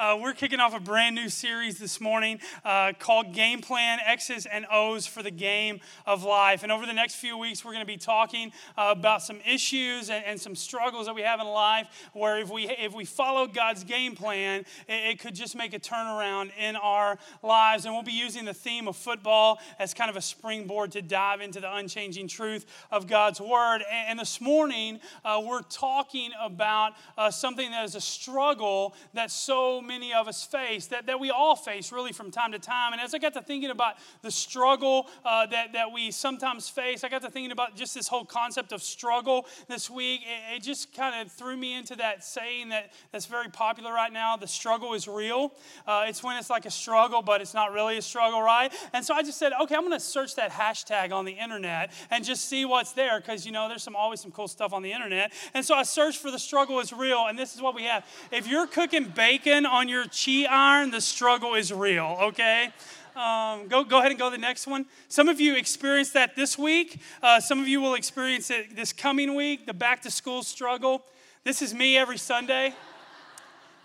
Uh, we're kicking off a brand new series this morning uh, called Game Plan X's and O's for the Game of Life. And over the next few weeks, we're going to be talking uh, about some issues and, and, some struggles that we have in life where if we, if we follow God's game plan, it, it could just make a turnaround in our lives. And we'll be using the theme of football as kind of a springboard to dive into the unchanging truth of God's Word. And, and this morning, uh, we're talking about uh, something that is a struggle that so many of us face, that, that we all face really from time to time. And as I got to thinking about the struggle uh, that, that we sometimes face, I got to thinking about just this whole concept of struggle this week. It, it just kind of threw me into that saying that, that's very popular right now the struggle is real. Uh, it's when it's like a struggle, but it's not really a struggle, right? And so I just said, okay, I'm going to search that hashtag on the internet and just see what's there because, you know, there's some always some cool stuff on the internet. And so I searched for the struggle is real, and this is what we have. If you're cooking bacon on your chi iron, the struggle is real, okay? Um, go, go ahead and go to the next one. Some of you experienced that this week. Uh, some of you will experience it this coming week, the back to school struggle. This is me every Sunday.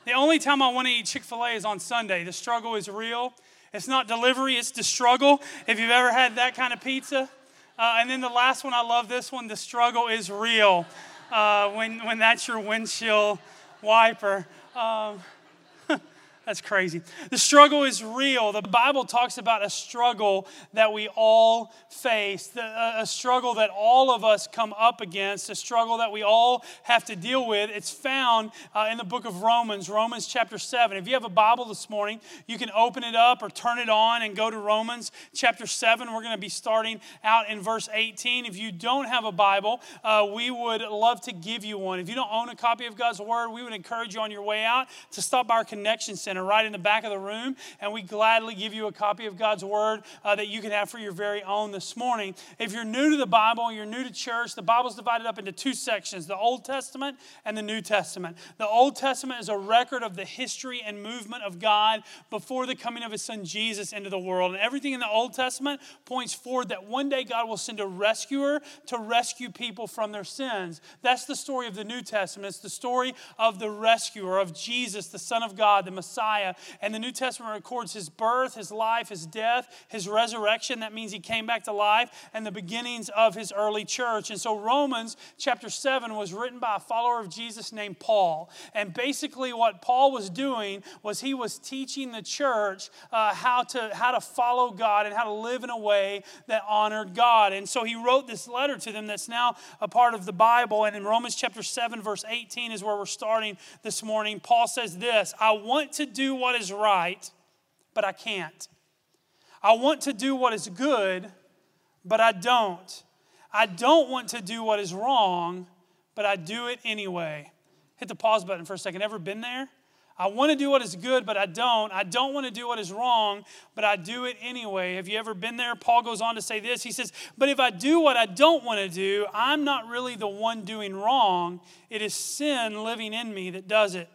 The only time I want to eat Chick fil A is on Sunday. The struggle is real. It's not delivery, it's the struggle. If you've ever had that kind of pizza. Uh, and then the last one, I love this one the struggle is real. Uh, when, when that's your windshield wiper. Um, that's crazy. The struggle is real. The Bible talks about a struggle that we all face, a struggle that all of us come up against, a struggle that we all have to deal with. It's found uh, in the book of Romans, Romans chapter 7. If you have a Bible this morning, you can open it up or turn it on and go to Romans chapter 7. We're going to be starting out in verse 18. If you don't have a Bible, uh, we would love to give you one. If you don't own a copy of God's Word, we would encourage you on your way out to stop by our Connection Center Center right in the back of the room, and we gladly give you a copy of God's Word uh, that you can have for your very own this morning. If you're new to the Bible, you're new to church, the Bible's divided up into two sections the Old Testament and the New Testament. The Old Testament is a record of the history and movement of God before the coming of His Son Jesus into the world. And everything in the Old Testament points forward that one day God will send a rescuer to rescue people from their sins. That's the story of the New Testament. It's the story of the rescuer, of Jesus, the Son of God, the Messiah Messiah. And the New Testament records his birth, his life, his death, his resurrection. That means he came back to life, and the beginnings of his early church. And so Romans chapter 7 was written by a follower of Jesus named Paul. And basically, what Paul was doing was he was teaching the church uh, how, to, how to follow God and how to live in a way that honored God. And so he wrote this letter to them that's now a part of the Bible. And in Romans chapter 7, verse 18 is where we're starting this morning. Paul says this I want to do what is right, but I can't. I want to do what is good, but I don't. I don't want to do what is wrong, but I do it anyway. Hit the pause button for a second. Ever been there? I want to do what is good, but I don't. I don't want to do what is wrong, but I do it anyway. Have you ever been there? Paul goes on to say this. He says, But if I do what I don't want to do, I'm not really the one doing wrong. It is sin living in me that does it.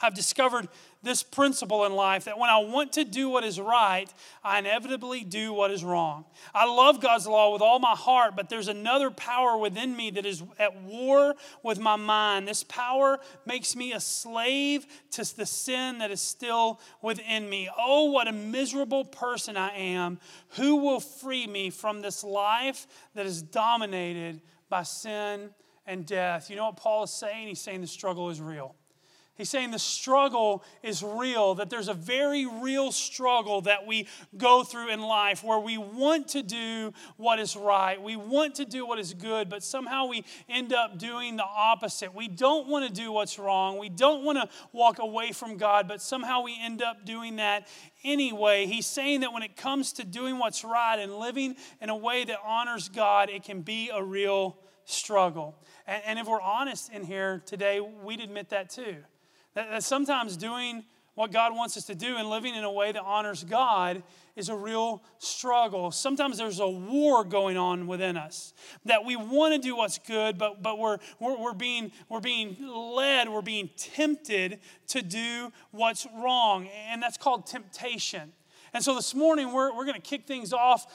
I've discovered this principle in life that when I want to do what is right, I inevitably do what is wrong. I love God's law with all my heart, but there's another power within me that is at war with my mind. This power makes me a slave to the sin that is still within me. Oh, what a miserable person I am. Who will free me from this life that is dominated by sin and death? You know what Paul is saying? He's saying the struggle is real. He's saying the struggle is real, that there's a very real struggle that we go through in life where we want to do what is right. We want to do what is good, but somehow we end up doing the opposite. We don't want to do what's wrong. We don't want to walk away from God, but somehow we end up doing that anyway. He's saying that when it comes to doing what's right and living in a way that honors God, it can be a real struggle. And, if we're honest in here today, we'd admit that too. That, that sometimes doing what God wants us to do and living in a way that honors God is a real struggle. Sometimes there's a war going on within us that we want to do what's good, but, but we're, we're, we're, being, we're being led, we're being tempted to do what's wrong. And that's called temptation. And so this morning, we're, we're going to kick things off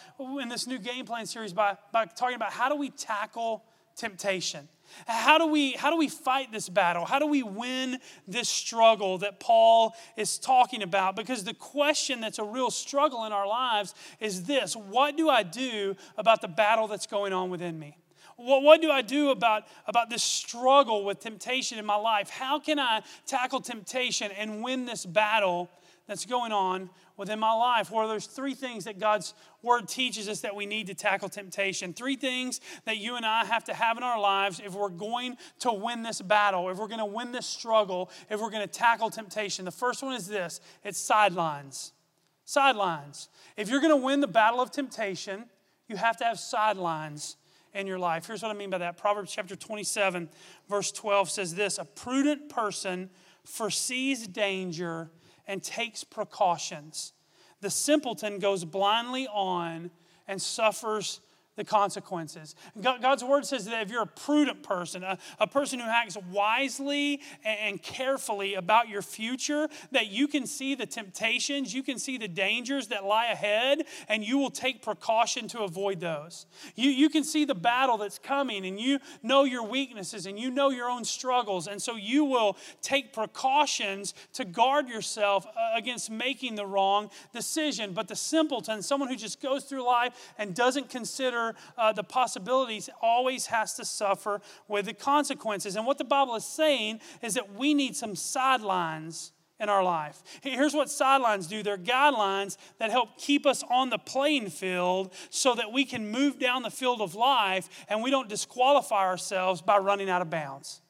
in this new game plan series by, by talking about how do we tackle temptation. How do we how do we fight this battle? How do we win this struggle that Paul is talking about? Because the question that's a real struggle in our lives is this, what do I do about the battle that's going on within me? What, what do I do about, about this struggle with temptation in my life? How can I tackle temptation and win this battle that's going on within my life? Well, there's three things that God's word teaches us that we need to tackle temptation. Three things that you and I have to have in our lives if we're going to win this battle, if we're going to win this struggle, if we're going to tackle temptation. The first one is this it's sidelines. Sidelines. If you're going to win the battle of temptation, you have to have sidelines in your life. Here's what I mean by that Proverbs chapter 27, verse 12 says this A prudent person foresees danger and takes precautions. The simpleton goes blindly on and suffers the consequences. God's word says that if you're a prudent person, a, a person who acts wisely and carefully about your future, that you can see the temptations, you can see the dangers that lie ahead, and you will take precaution to avoid those. You, you can see the battle that's coming, and you know your weaknesses, and you know your own struggles, and so you will take precautions to guard yourself uh, against making the wrong decision. But the simpleton, someone who just goes through life and doesn't consider uh, the possibilities always has to suffer with the consequences. And what the Bible is saying is that we need some sidelines in our life. Here's what sidelines do they're guidelines that help keep us on the playing field so that we can move down the field of life and we don't disqualify ourselves by running out of bounds.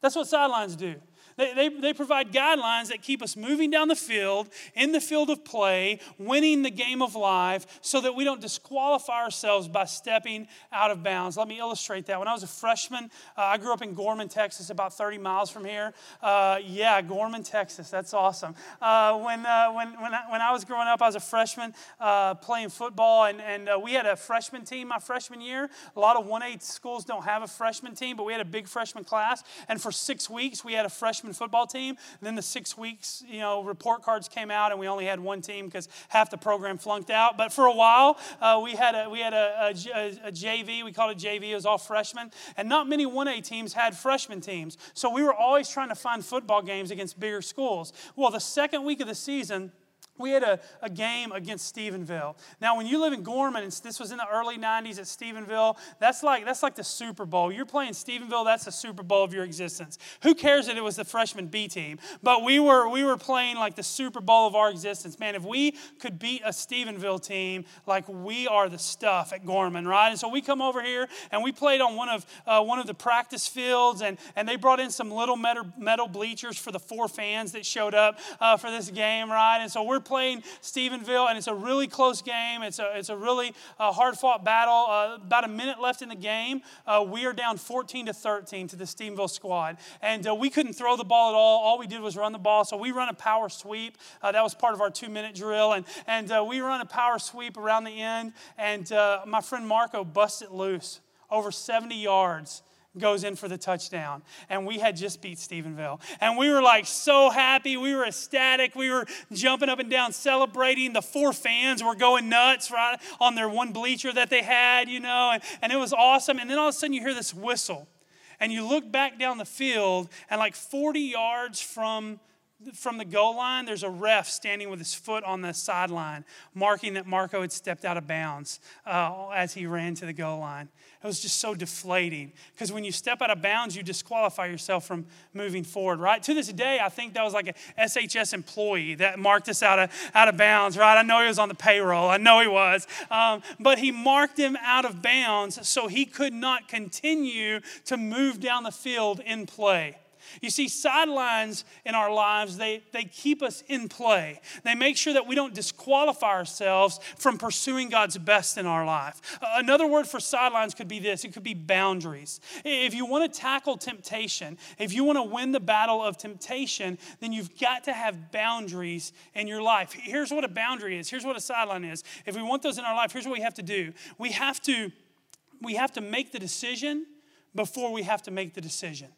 That's what sidelines do. They, they, they provide guidelines that keep us moving down the field, in the field of play, winning the game of life, so that we don't disqualify ourselves by stepping out of bounds. Let me illustrate that. When I was a freshman, uh, I grew up in Gorman, Texas, about 30 miles from here. Uh, yeah, Gorman, Texas. That's awesome. Uh, when, uh, when, when, I, when I was growing up, I was a freshman uh, playing football, and, and uh, we had a freshman team my freshman year. A lot of 1A schools don't have a freshman team, but we had a big freshman class. And for six weeks, we had a freshman football team. And then the six weeks, you know, report cards came out, and we only had one team because half the program flunked out. But for a while, uh, we had a we had a, a, a, JV. We called it JV. It was all freshmen, and not many 1A teams had freshman teams. So we were always trying to find football games against bigger schools. Well, the second week of the season we had a, a game against Stephenville. Now, when you live in Gorman, and this was in the early 90s at Stephenville, that's like, that's like the Super Bowl. You're playing Stephenville, that's the Super Bowl of your existence. Who cares that it was the freshman B team? But we were, we were playing like the Super Bowl of our existence. Man, if we could beat a Stephenville team, like we are the stuff at Gorman, right? And so we come over here and we played on one of, uh, one of the practice fields, and, and they brought in some little metal, metal bleachers for the four fans that showed up uh, for this game, right? And so we're playing Stephenville, and it's a really close game. It's a, it's a really uh, hard fought battle. Uh, about a minute left in the game. Uh, we are down 14 to 13 to the Stephenville squad. And uh, we couldn't throw the ball at all. All we did was run the ball. So we run a power sweep. Uh, that was part of our two minute drill. And, and uh, we run a power sweep around the end. And my friend Marco busted loose over 70 yards goes in for the touchdown. And we had just beat Stephenville. And we were like so happy. We were ecstatic. We were jumping up and down, celebrating. The four fans were going nuts right on their one bleacher that they had, you know, and, and it was awesome. And then all of a sudden you hear this whistle. And you look back down the field, and like 40 yards from from the goal line, there's a ref standing with his foot on the sideline, marking that Marco had stepped out of bounds uh, as he ran to the goal line. It was just so deflating because when you step out of bounds, you disqualify yourself from moving forward, right? To this day, I think that was like a SHS employee that marked us out of, out of bounds, right? I know he was on the payroll, I know he was. Um, but he marked him out of bounds so he could not continue to move down the field in play. You see, sidelines in our lives, they, they keep us in play. They make sure that we don't disqualify ourselves from pursuing God's best in our life. Another word for sidelines could be this it could be boundaries. If you want to tackle temptation, if you want to win the battle of temptation, then you've got to have boundaries in your life. Here's what a boundary is. Here's what a sideline is. If we want those in our life, here's what we have to do. We have to we have to make the decision before we have to make the decision.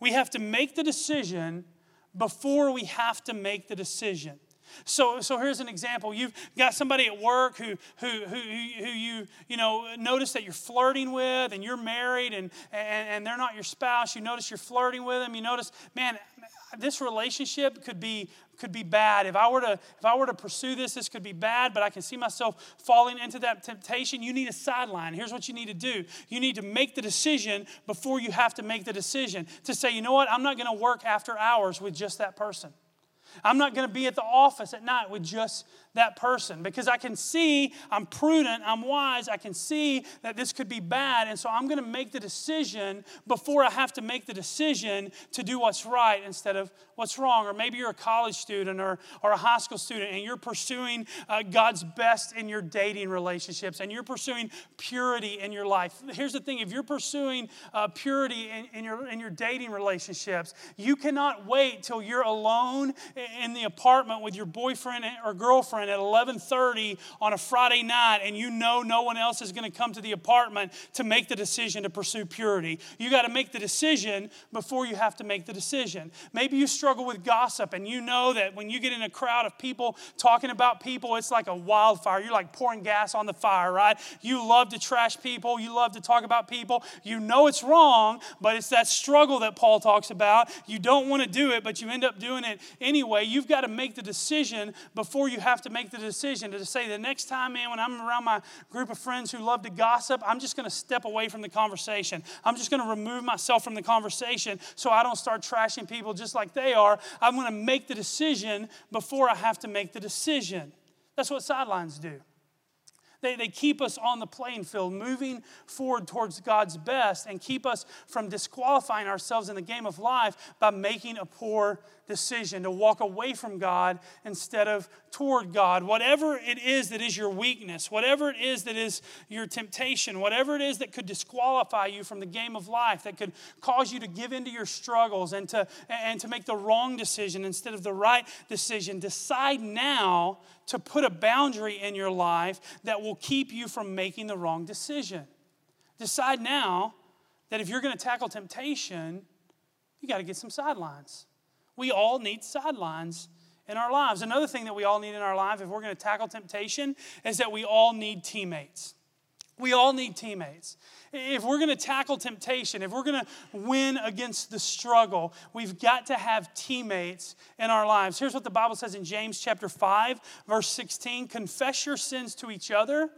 We have to make the decision before we have to make the decision. So, so here's an example. You've got somebody at work who, who, who, who you, you know, notice that you're flirting with and you're married and, and, and they're not your spouse. You notice you're flirting with them. You notice, man, this relationship could be could be bad. If I were to if I were to pursue this, this could be bad, but I can see myself falling into that temptation. You need a sideline. Here's what you need to do. You need to make the decision before you have to make the decision to say, you know what, I'm not going to work after hours with just that person. I'm not going to be at the office at night with just that person because I can see I'm prudent, I'm wise, I can see that this could be bad. And so I'm going to make the decision before I have to make the decision to do what's right instead of what's wrong. Or maybe you're a college student or, or a high school student and you're pursuing uh, God's best in your dating relationships and you're pursuing purity in your life. Here's the thing if you're pursuing uh, purity in, in, your, in your dating relationships, you cannot wait till you're alone in the apartment with your boyfriend or girlfriend at 11:30 on a Friday night and you know no one else is going to come to the apartment to make the decision to pursue purity. You got to make the decision before you have to make the decision. Maybe you struggle with gossip and you know that when you get in a crowd of people talking about people, it's like a wildfire. You're like pouring gas on the fire, right? You love to trash people, you love to talk about people. You know it's wrong, but it's that struggle that Paul talks about. You don't want to do it, but you end up doing it You've got to make the decision before you have to make the decision to say the next time, man, when I'm around my group of friends who love to gossip, I'm just going to step away from the conversation. I'm just going to remove myself from the conversation so I don't start trashing people just like they are. I'm going to make the decision before I have to make the decision. That's what sidelines do. They, they keep us on the playing field, moving forward towards God's best, and keep us from disqualifying ourselves in the game of life by making a poor decision to walk away from God instead of toward God. Whatever it is that is your weakness, whatever it is that is your temptation, whatever it is that could disqualify you from the game of life, that could cause you to give into your struggles and to, and to make the wrong decision instead of the right decision, decide now to put a boundary in your life that will keep you from making the wrong decision. Decide now that if you're going to tackle temptation, you got to get some sidelines. We all need sidelines in our lives. Another thing that we all need in our life, if we're going to tackle temptation, is that we all need teammates. We all need teammates. If we're going to tackle temptation, if we're going to win against the struggle, we've got to have teammates in our lives. Here's what the Bible says in James chapter 5, verse 16 Confess your sins to each other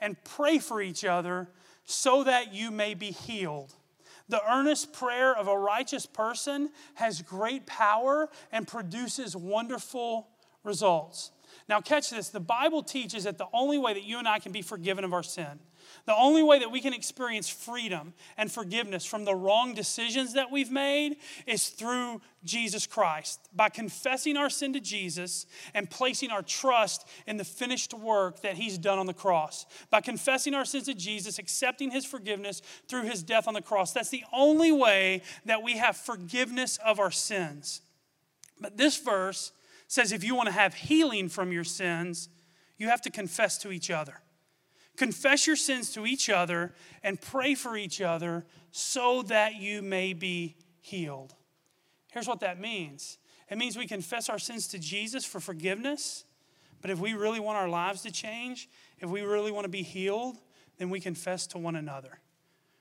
and pray for each other so that you may be healed. The earnest prayer of a righteous person has great power and produces wonderful results. Now, catch this the Bible teaches that the only way that you and I can be forgiven of our sin the only way that we can experience freedom and forgiveness from the wrong decisions that we've made is through Jesus Christ. By confessing our sin to Jesus and placing our trust in the finished work that He's done on the cross. By confessing our sins to Jesus, accepting His forgiveness through His death on the cross. That's the only way that we have forgiveness of our sins. But this verse says if you want to have healing from your sins, you have to confess to each other. Confess your sins to each other and pray for each other so that you may be healed. Here's what that means it means we confess our sins to Jesus for forgiveness, but if we really want our lives to change, if we really want to be healed, then we confess to one another.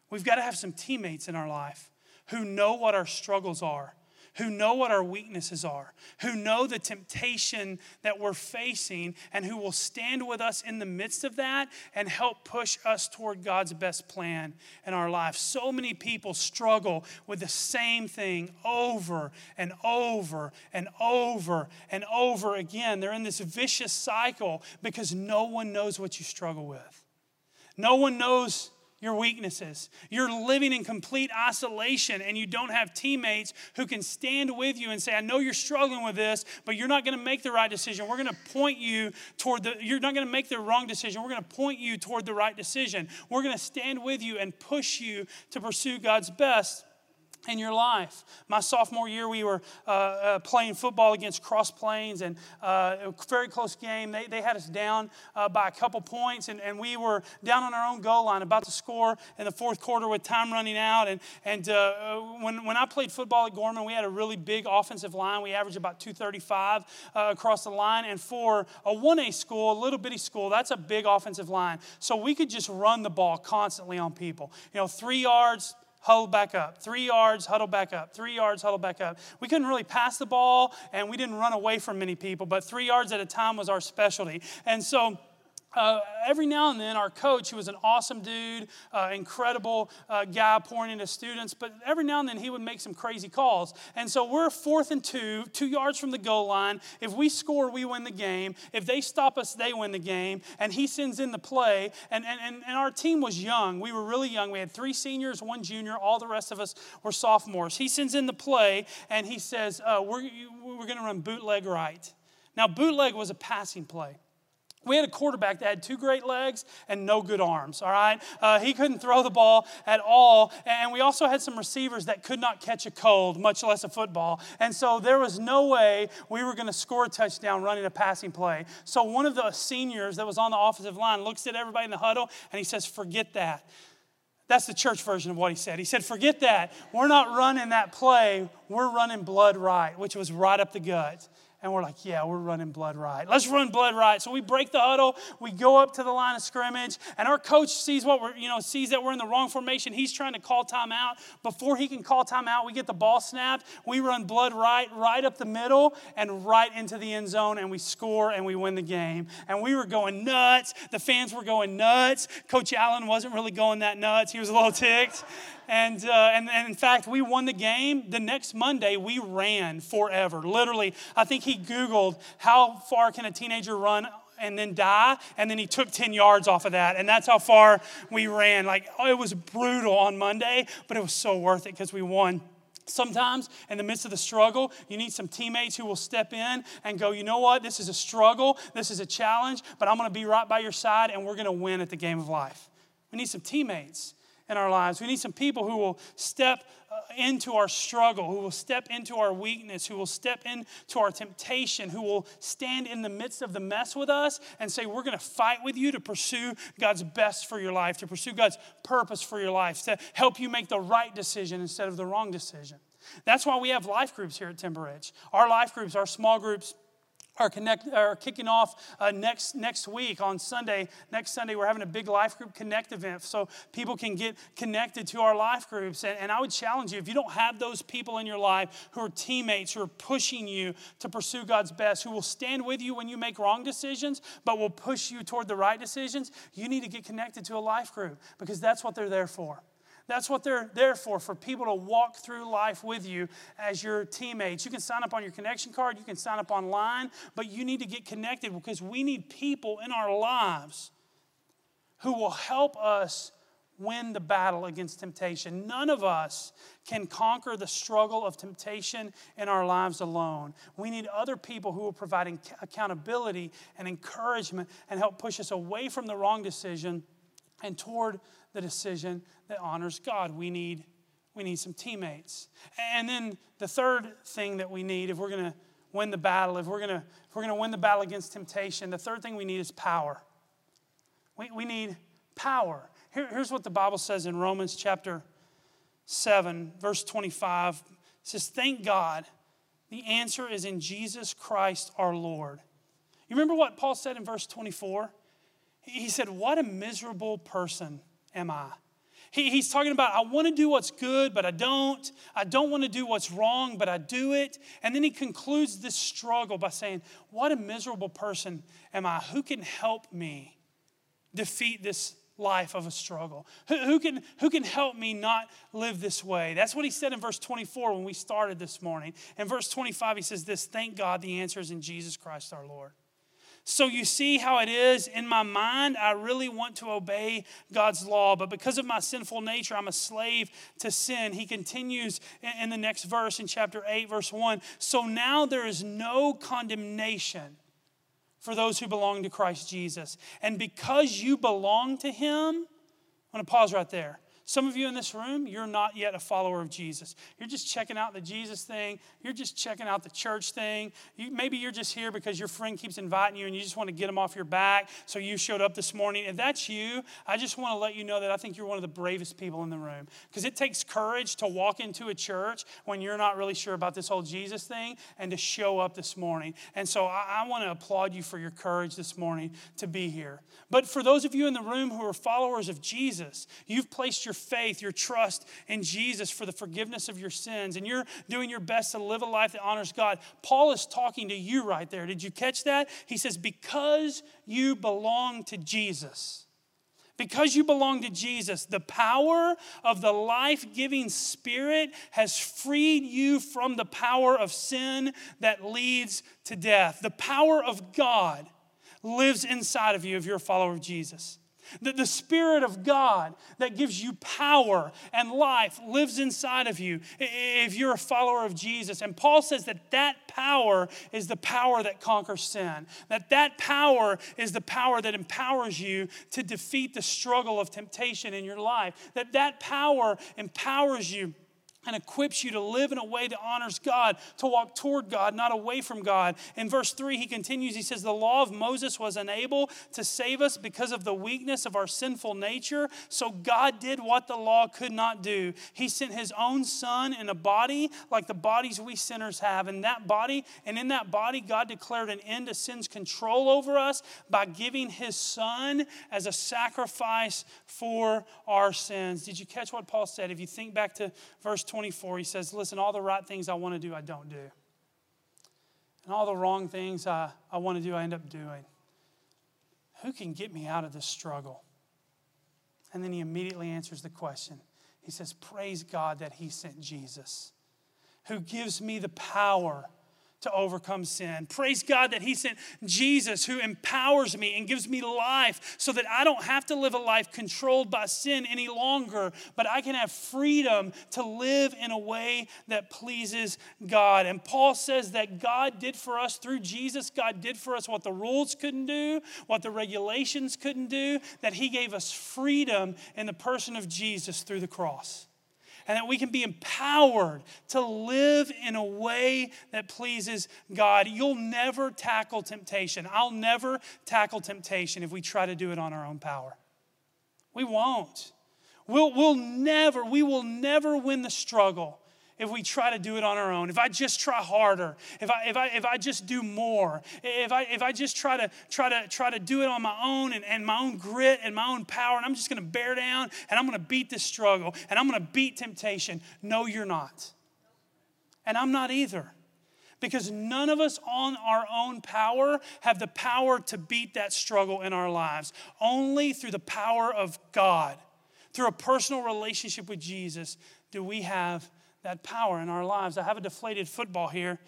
We've got to have some teammates in our life who know what our struggles are who know what our weaknesses are, who know the temptation that we're facing, and who will stand with us in the midst of that and help push us toward God's best plan in our life. So many people struggle with the same thing over and over and over and over again. They're in this vicious cycle because no one knows what you struggle with. No one knows your weaknesses. You're living in complete isolation and you don't have teammates who can stand with you and say, I know you're struggling with this, but you're not going to make the right decision. We're going to point you toward the, you're not going to make the wrong decision. We're going to point you toward the right decision. We're going to stand with you and push you to pursue God's best in your life. My sophomore year, we were uh, uh, playing football against Cross Plains, and uh, a very close game. They, they had us down uh, by a couple points, and, and we were down on our own goal line, about to score in the fourth quarter with time running out. And, and uh, uh, when, when I played football at Gorman, we had a really big offensive line. We averaged about 235 across the line. And for a 1A school, a little bitty school, that's a big offensive line. So we could just run the ball constantly on people. You know, three yards, huddle back up. Three yards, huddle back up. Three yards, huddle back up. We couldn't really pass the ball and we didn't run away from many people, but three yards at a time was our specialty. And so, uh, every now and then, our coach, who was an awesome dude, uh, incredible uh, guy pouring into students, but every now and then he would make some crazy calls. And so we're fourth and two, two yards from the goal line. If we score, we win the game. If they stop us, they win the game. And he sends in the play. And, and, and, and our team was young. We were really young. We had three seniors, one junior. All the rest of us were sophomores. He sends in the play and he says, uh, We're, we're going to run bootleg right. Now, bootleg was a passing play. We had a quarterback that had two great legs and no good arms, all right? Uh, he couldn't throw the ball at all. And we also had some receivers that could not catch a cold, much less a football. And so there was no way we were going to score a touchdown running a passing play. So one of the seniors that was on the offensive line looks at everybody in the huddle and he says, Forget that. That's the church version of what he said. He said, Forget that. We're not running that play, we're running blood right, which was right up the gut. And we're like, yeah, we're running blood right. Let's run blood right. So we break the huddle. We go up to the line of scrimmage, and our coach sees what we're, you know, sees that we're in the wrong formation. He's trying to call timeout. Before he can call timeout, we get the ball snapped. We run blood right, right up the middle, and right into the end zone, and we score and we win the game. And we were going nuts. The fans were going nuts. Coach Allen wasn't really going that nuts. He was a little ticked. And, uh, and, and in fact, we won the game. The next Monday, we ran forever. Literally, I think he Googled how far can a teenager run and then die. And then he took 10 yards off of that. And that's how far we ran. Like, oh, it was brutal on Monday, but it was so worth it because we won. Sometimes, in the midst of the struggle, you need some teammates who will step in and go, you know what, this is a struggle, this is a challenge, but I'm gonna be right by your side and we're gonna win at the game of life. We need some teammates in our lives. We need some people who will step uh, into our struggle, who will step into our weakness, who will step into our temptation, who will stand in the midst of the mess with us and say, We're going to fight with you to pursue God's best for your life, to pursue God's purpose for your life, to help you make the right decision instead of the wrong decision. That's why we have life groups here at Timber Ridge. Our life groups, our small groups, are, connect, are kicking off uh, next, next week on Sunday. Next Sunday, we're having a big life group connect event so people can get connected to our life groups. And, and I would challenge you if you don't have those people in your life who are teammates, who are pushing you to pursue God's best, who will stand with you when you make wrong decisions, but will push you toward the right decisions, you need to get connected to a life group because that's what they're there for. That's what they're there for, for people to walk through life with you as your teammates. You can sign up on your connection card, you can sign up online, but you need to get connected because we need people in our lives who will help us win the battle against temptation. None of us can conquer the struggle of temptation in our lives alone. We need other people who will provide accountability and encouragement and help push us away from the wrong decision and toward the decision that honors God. We need, we need some teammates. And then the third thing that we need if we're going to win the battle, if we're going to we're going to win the battle against temptation, the third thing we need is power. We, we need power. Here, here's what the Bible says in Romans chapter 7, verse 25. It says, Thank God the answer is in Jesus Christ our Lord. You remember what Paul said in verse 24? He said, What a miserable person am I? He, he's talking about, I want to do what's good, but I don't. I don't want to do what's wrong, but I do it. And then he concludes this struggle by saying, What a miserable person am I? Who can help me defeat this life of a struggle? Who, who, can, who can help me not live this way? That's what he said in verse 24 when we started this morning. In verse 25, he says this Thank God the answer is in Jesus Christ our Lord. So you see how it is in my mind, I really want to obey God's law, but because of my sinful nature, I'm a slave to sin. He continues in the next verse in chapter 8, verse 1. So now there is no condemnation for those who belong to Christ Jesus. And because you belong to Him, I'm going to pause right there. Some of you in this room, you're not yet a follower of Jesus. You're just checking out the Jesus thing. You're just checking out the church thing. You, maybe you're just here because your friend keeps inviting you and you just want to get them off your back. So you showed up this morning. If that's you, I just want to let you know that I think you're one of the bravest people in the room. Because it takes courage to walk into a church when you're not really sure about this whole Jesus thing and to show up this morning. And so I, I want to applaud you for your courage this morning to be here. But for those of you in the room who are followers of Jesus, you've placed your faith, your trust in Jesus for the forgiveness of your sins, and you're doing your best to live a life that honors God. Paul is talking to you right there. Did you catch that? He says, Because you belong to Jesus. Because you belong to Jesus, the power of the life giving Spirit has freed you from the power of sin that leads to death. The power of God lives inside of you if you're a follower of Jesus. That the Spirit of God that gives you power and life lives inside of you if you're a follower of Jesus. And Paul says that that power is the power that conquers sin. That that power is the power that empowers you to defeat the struggle of temptation in your life. That that power empowers you and equips you to live in a way that honors God, to walk toward God, not away from God. In verse 3, he continues, he says, The law of Moses was unable to save us because of the weakness of our sinful nature. So God did what the law could not do. He sent his own son in a body like the bodies we sinners have. In that body, and in that body, God declared an end to sin's control over us by giving his son as a sacrifice for our sins. Did you catch what Paul said? If you think back to verse 24, he says, Listen, all the right things I want to do, I don't do. And all the wrong things I, I want to do, I end up doing. Who can get me out of this struggle? And then he immediately answers the question. He says, Praise God that he sent Jesus, who gives me the power to overcome sin. Praise God that He sent Jesus who empowers me and gives me life so that I don't have to live a life controlled by sin any longer, but I can have freedom to live in a way that pleases God. And Paul says that God did for us through Jesus, God did for us what the rules couldn't do, what the regulations couldn't do, that He gave us freedom in the person of Jesus through the cross and that we can be empowered to live in a way that pleases God. You'll never tackle temptation. I'll never tackle temptation if we try to do it on our own power. We won't. We'll, we'll never, we will never win the struggle if we try to do it on our own, if I just try harder, if I, if I, if I just do more, if I, if I just try to, try to, try to do it on my own and, and my own grit and my own power, and I'm just going to bear down and I'm going to beat this struggle and I'm going to beat temptation. No, you're not. And I'm not either. Because none of us on our own power have the power to beat that struggle in our lives. Only through the power of God, through a personal relationship with Jesus, do we have that power in our lives. I have a deflated football here.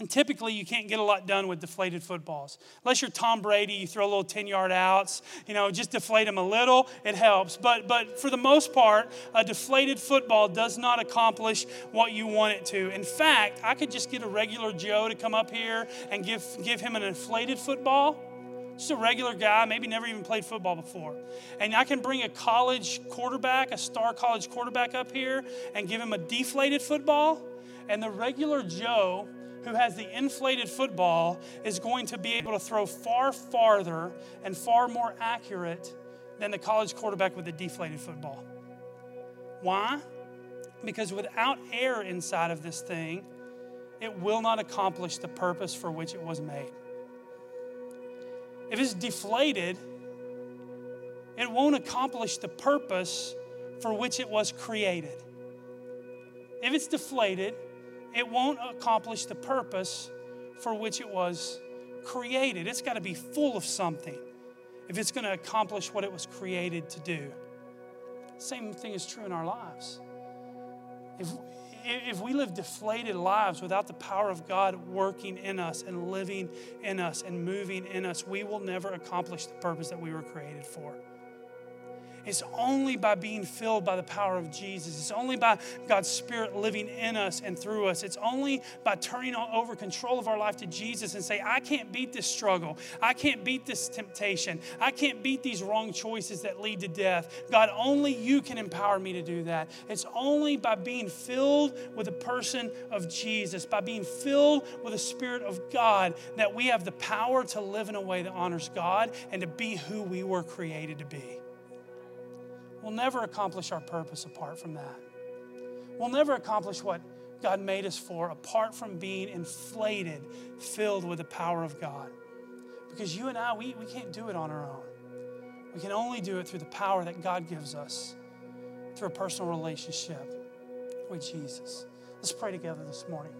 And typically, you can't get a lot done with deflated footballs. Unless you're Tom Brady, you throw a little 10 yard outs, you know, just deflate them a little, it helps. But, but for the most part, a deflated football does not accomplish what you want it to. In fact, I could just get a regular Joe to come up here and give, give him an inflated football just a regular guy, maybe never even played football before. And I can bring a college quarterback, a star college quarterback up here and give him a deflated football. And the regular Joe who has the inflated football is going to be able to throw far farther and far more accurate than the college quarterback with the deflated football. Why? Because without air inside of this thing, it will not accomplish the purpose for which it was made. If it's deflated, it won't accomplish the purpose for which it was created. If it's deflated, it won't accomplish the purpose for which it was created. It's got to be full of something if it's going to accomplish what it was created to do. Same thing is true in our lives. If, if we live deflated lives without the power of God working in us and living in us and moving in us, we will never accomplish the purpose that we were created for. It's only by being filled by the power of Jesus. It's only by God's Spirit living in us and through us. It's only by turning over control of our life to Jesus and say, I can't beat this struggle. I can't beat this temptation. I can't beat these wrong choices that lead to death. God, only you can empower me to do that. It's only by being filled with the person of Jesus, by being filled with the Spirit of God, that we have the power to live in a way that honors God and to be who we were created to be. We'll never accomplish our purpose apart from that. We'll never accomplish what God made us for apart from being inflated, filled with the power of God. Because you and I, we, we can't do it on our own. We can only do it through the power that God gives us through a personal relationship with Jesus. Let's pray together this morning.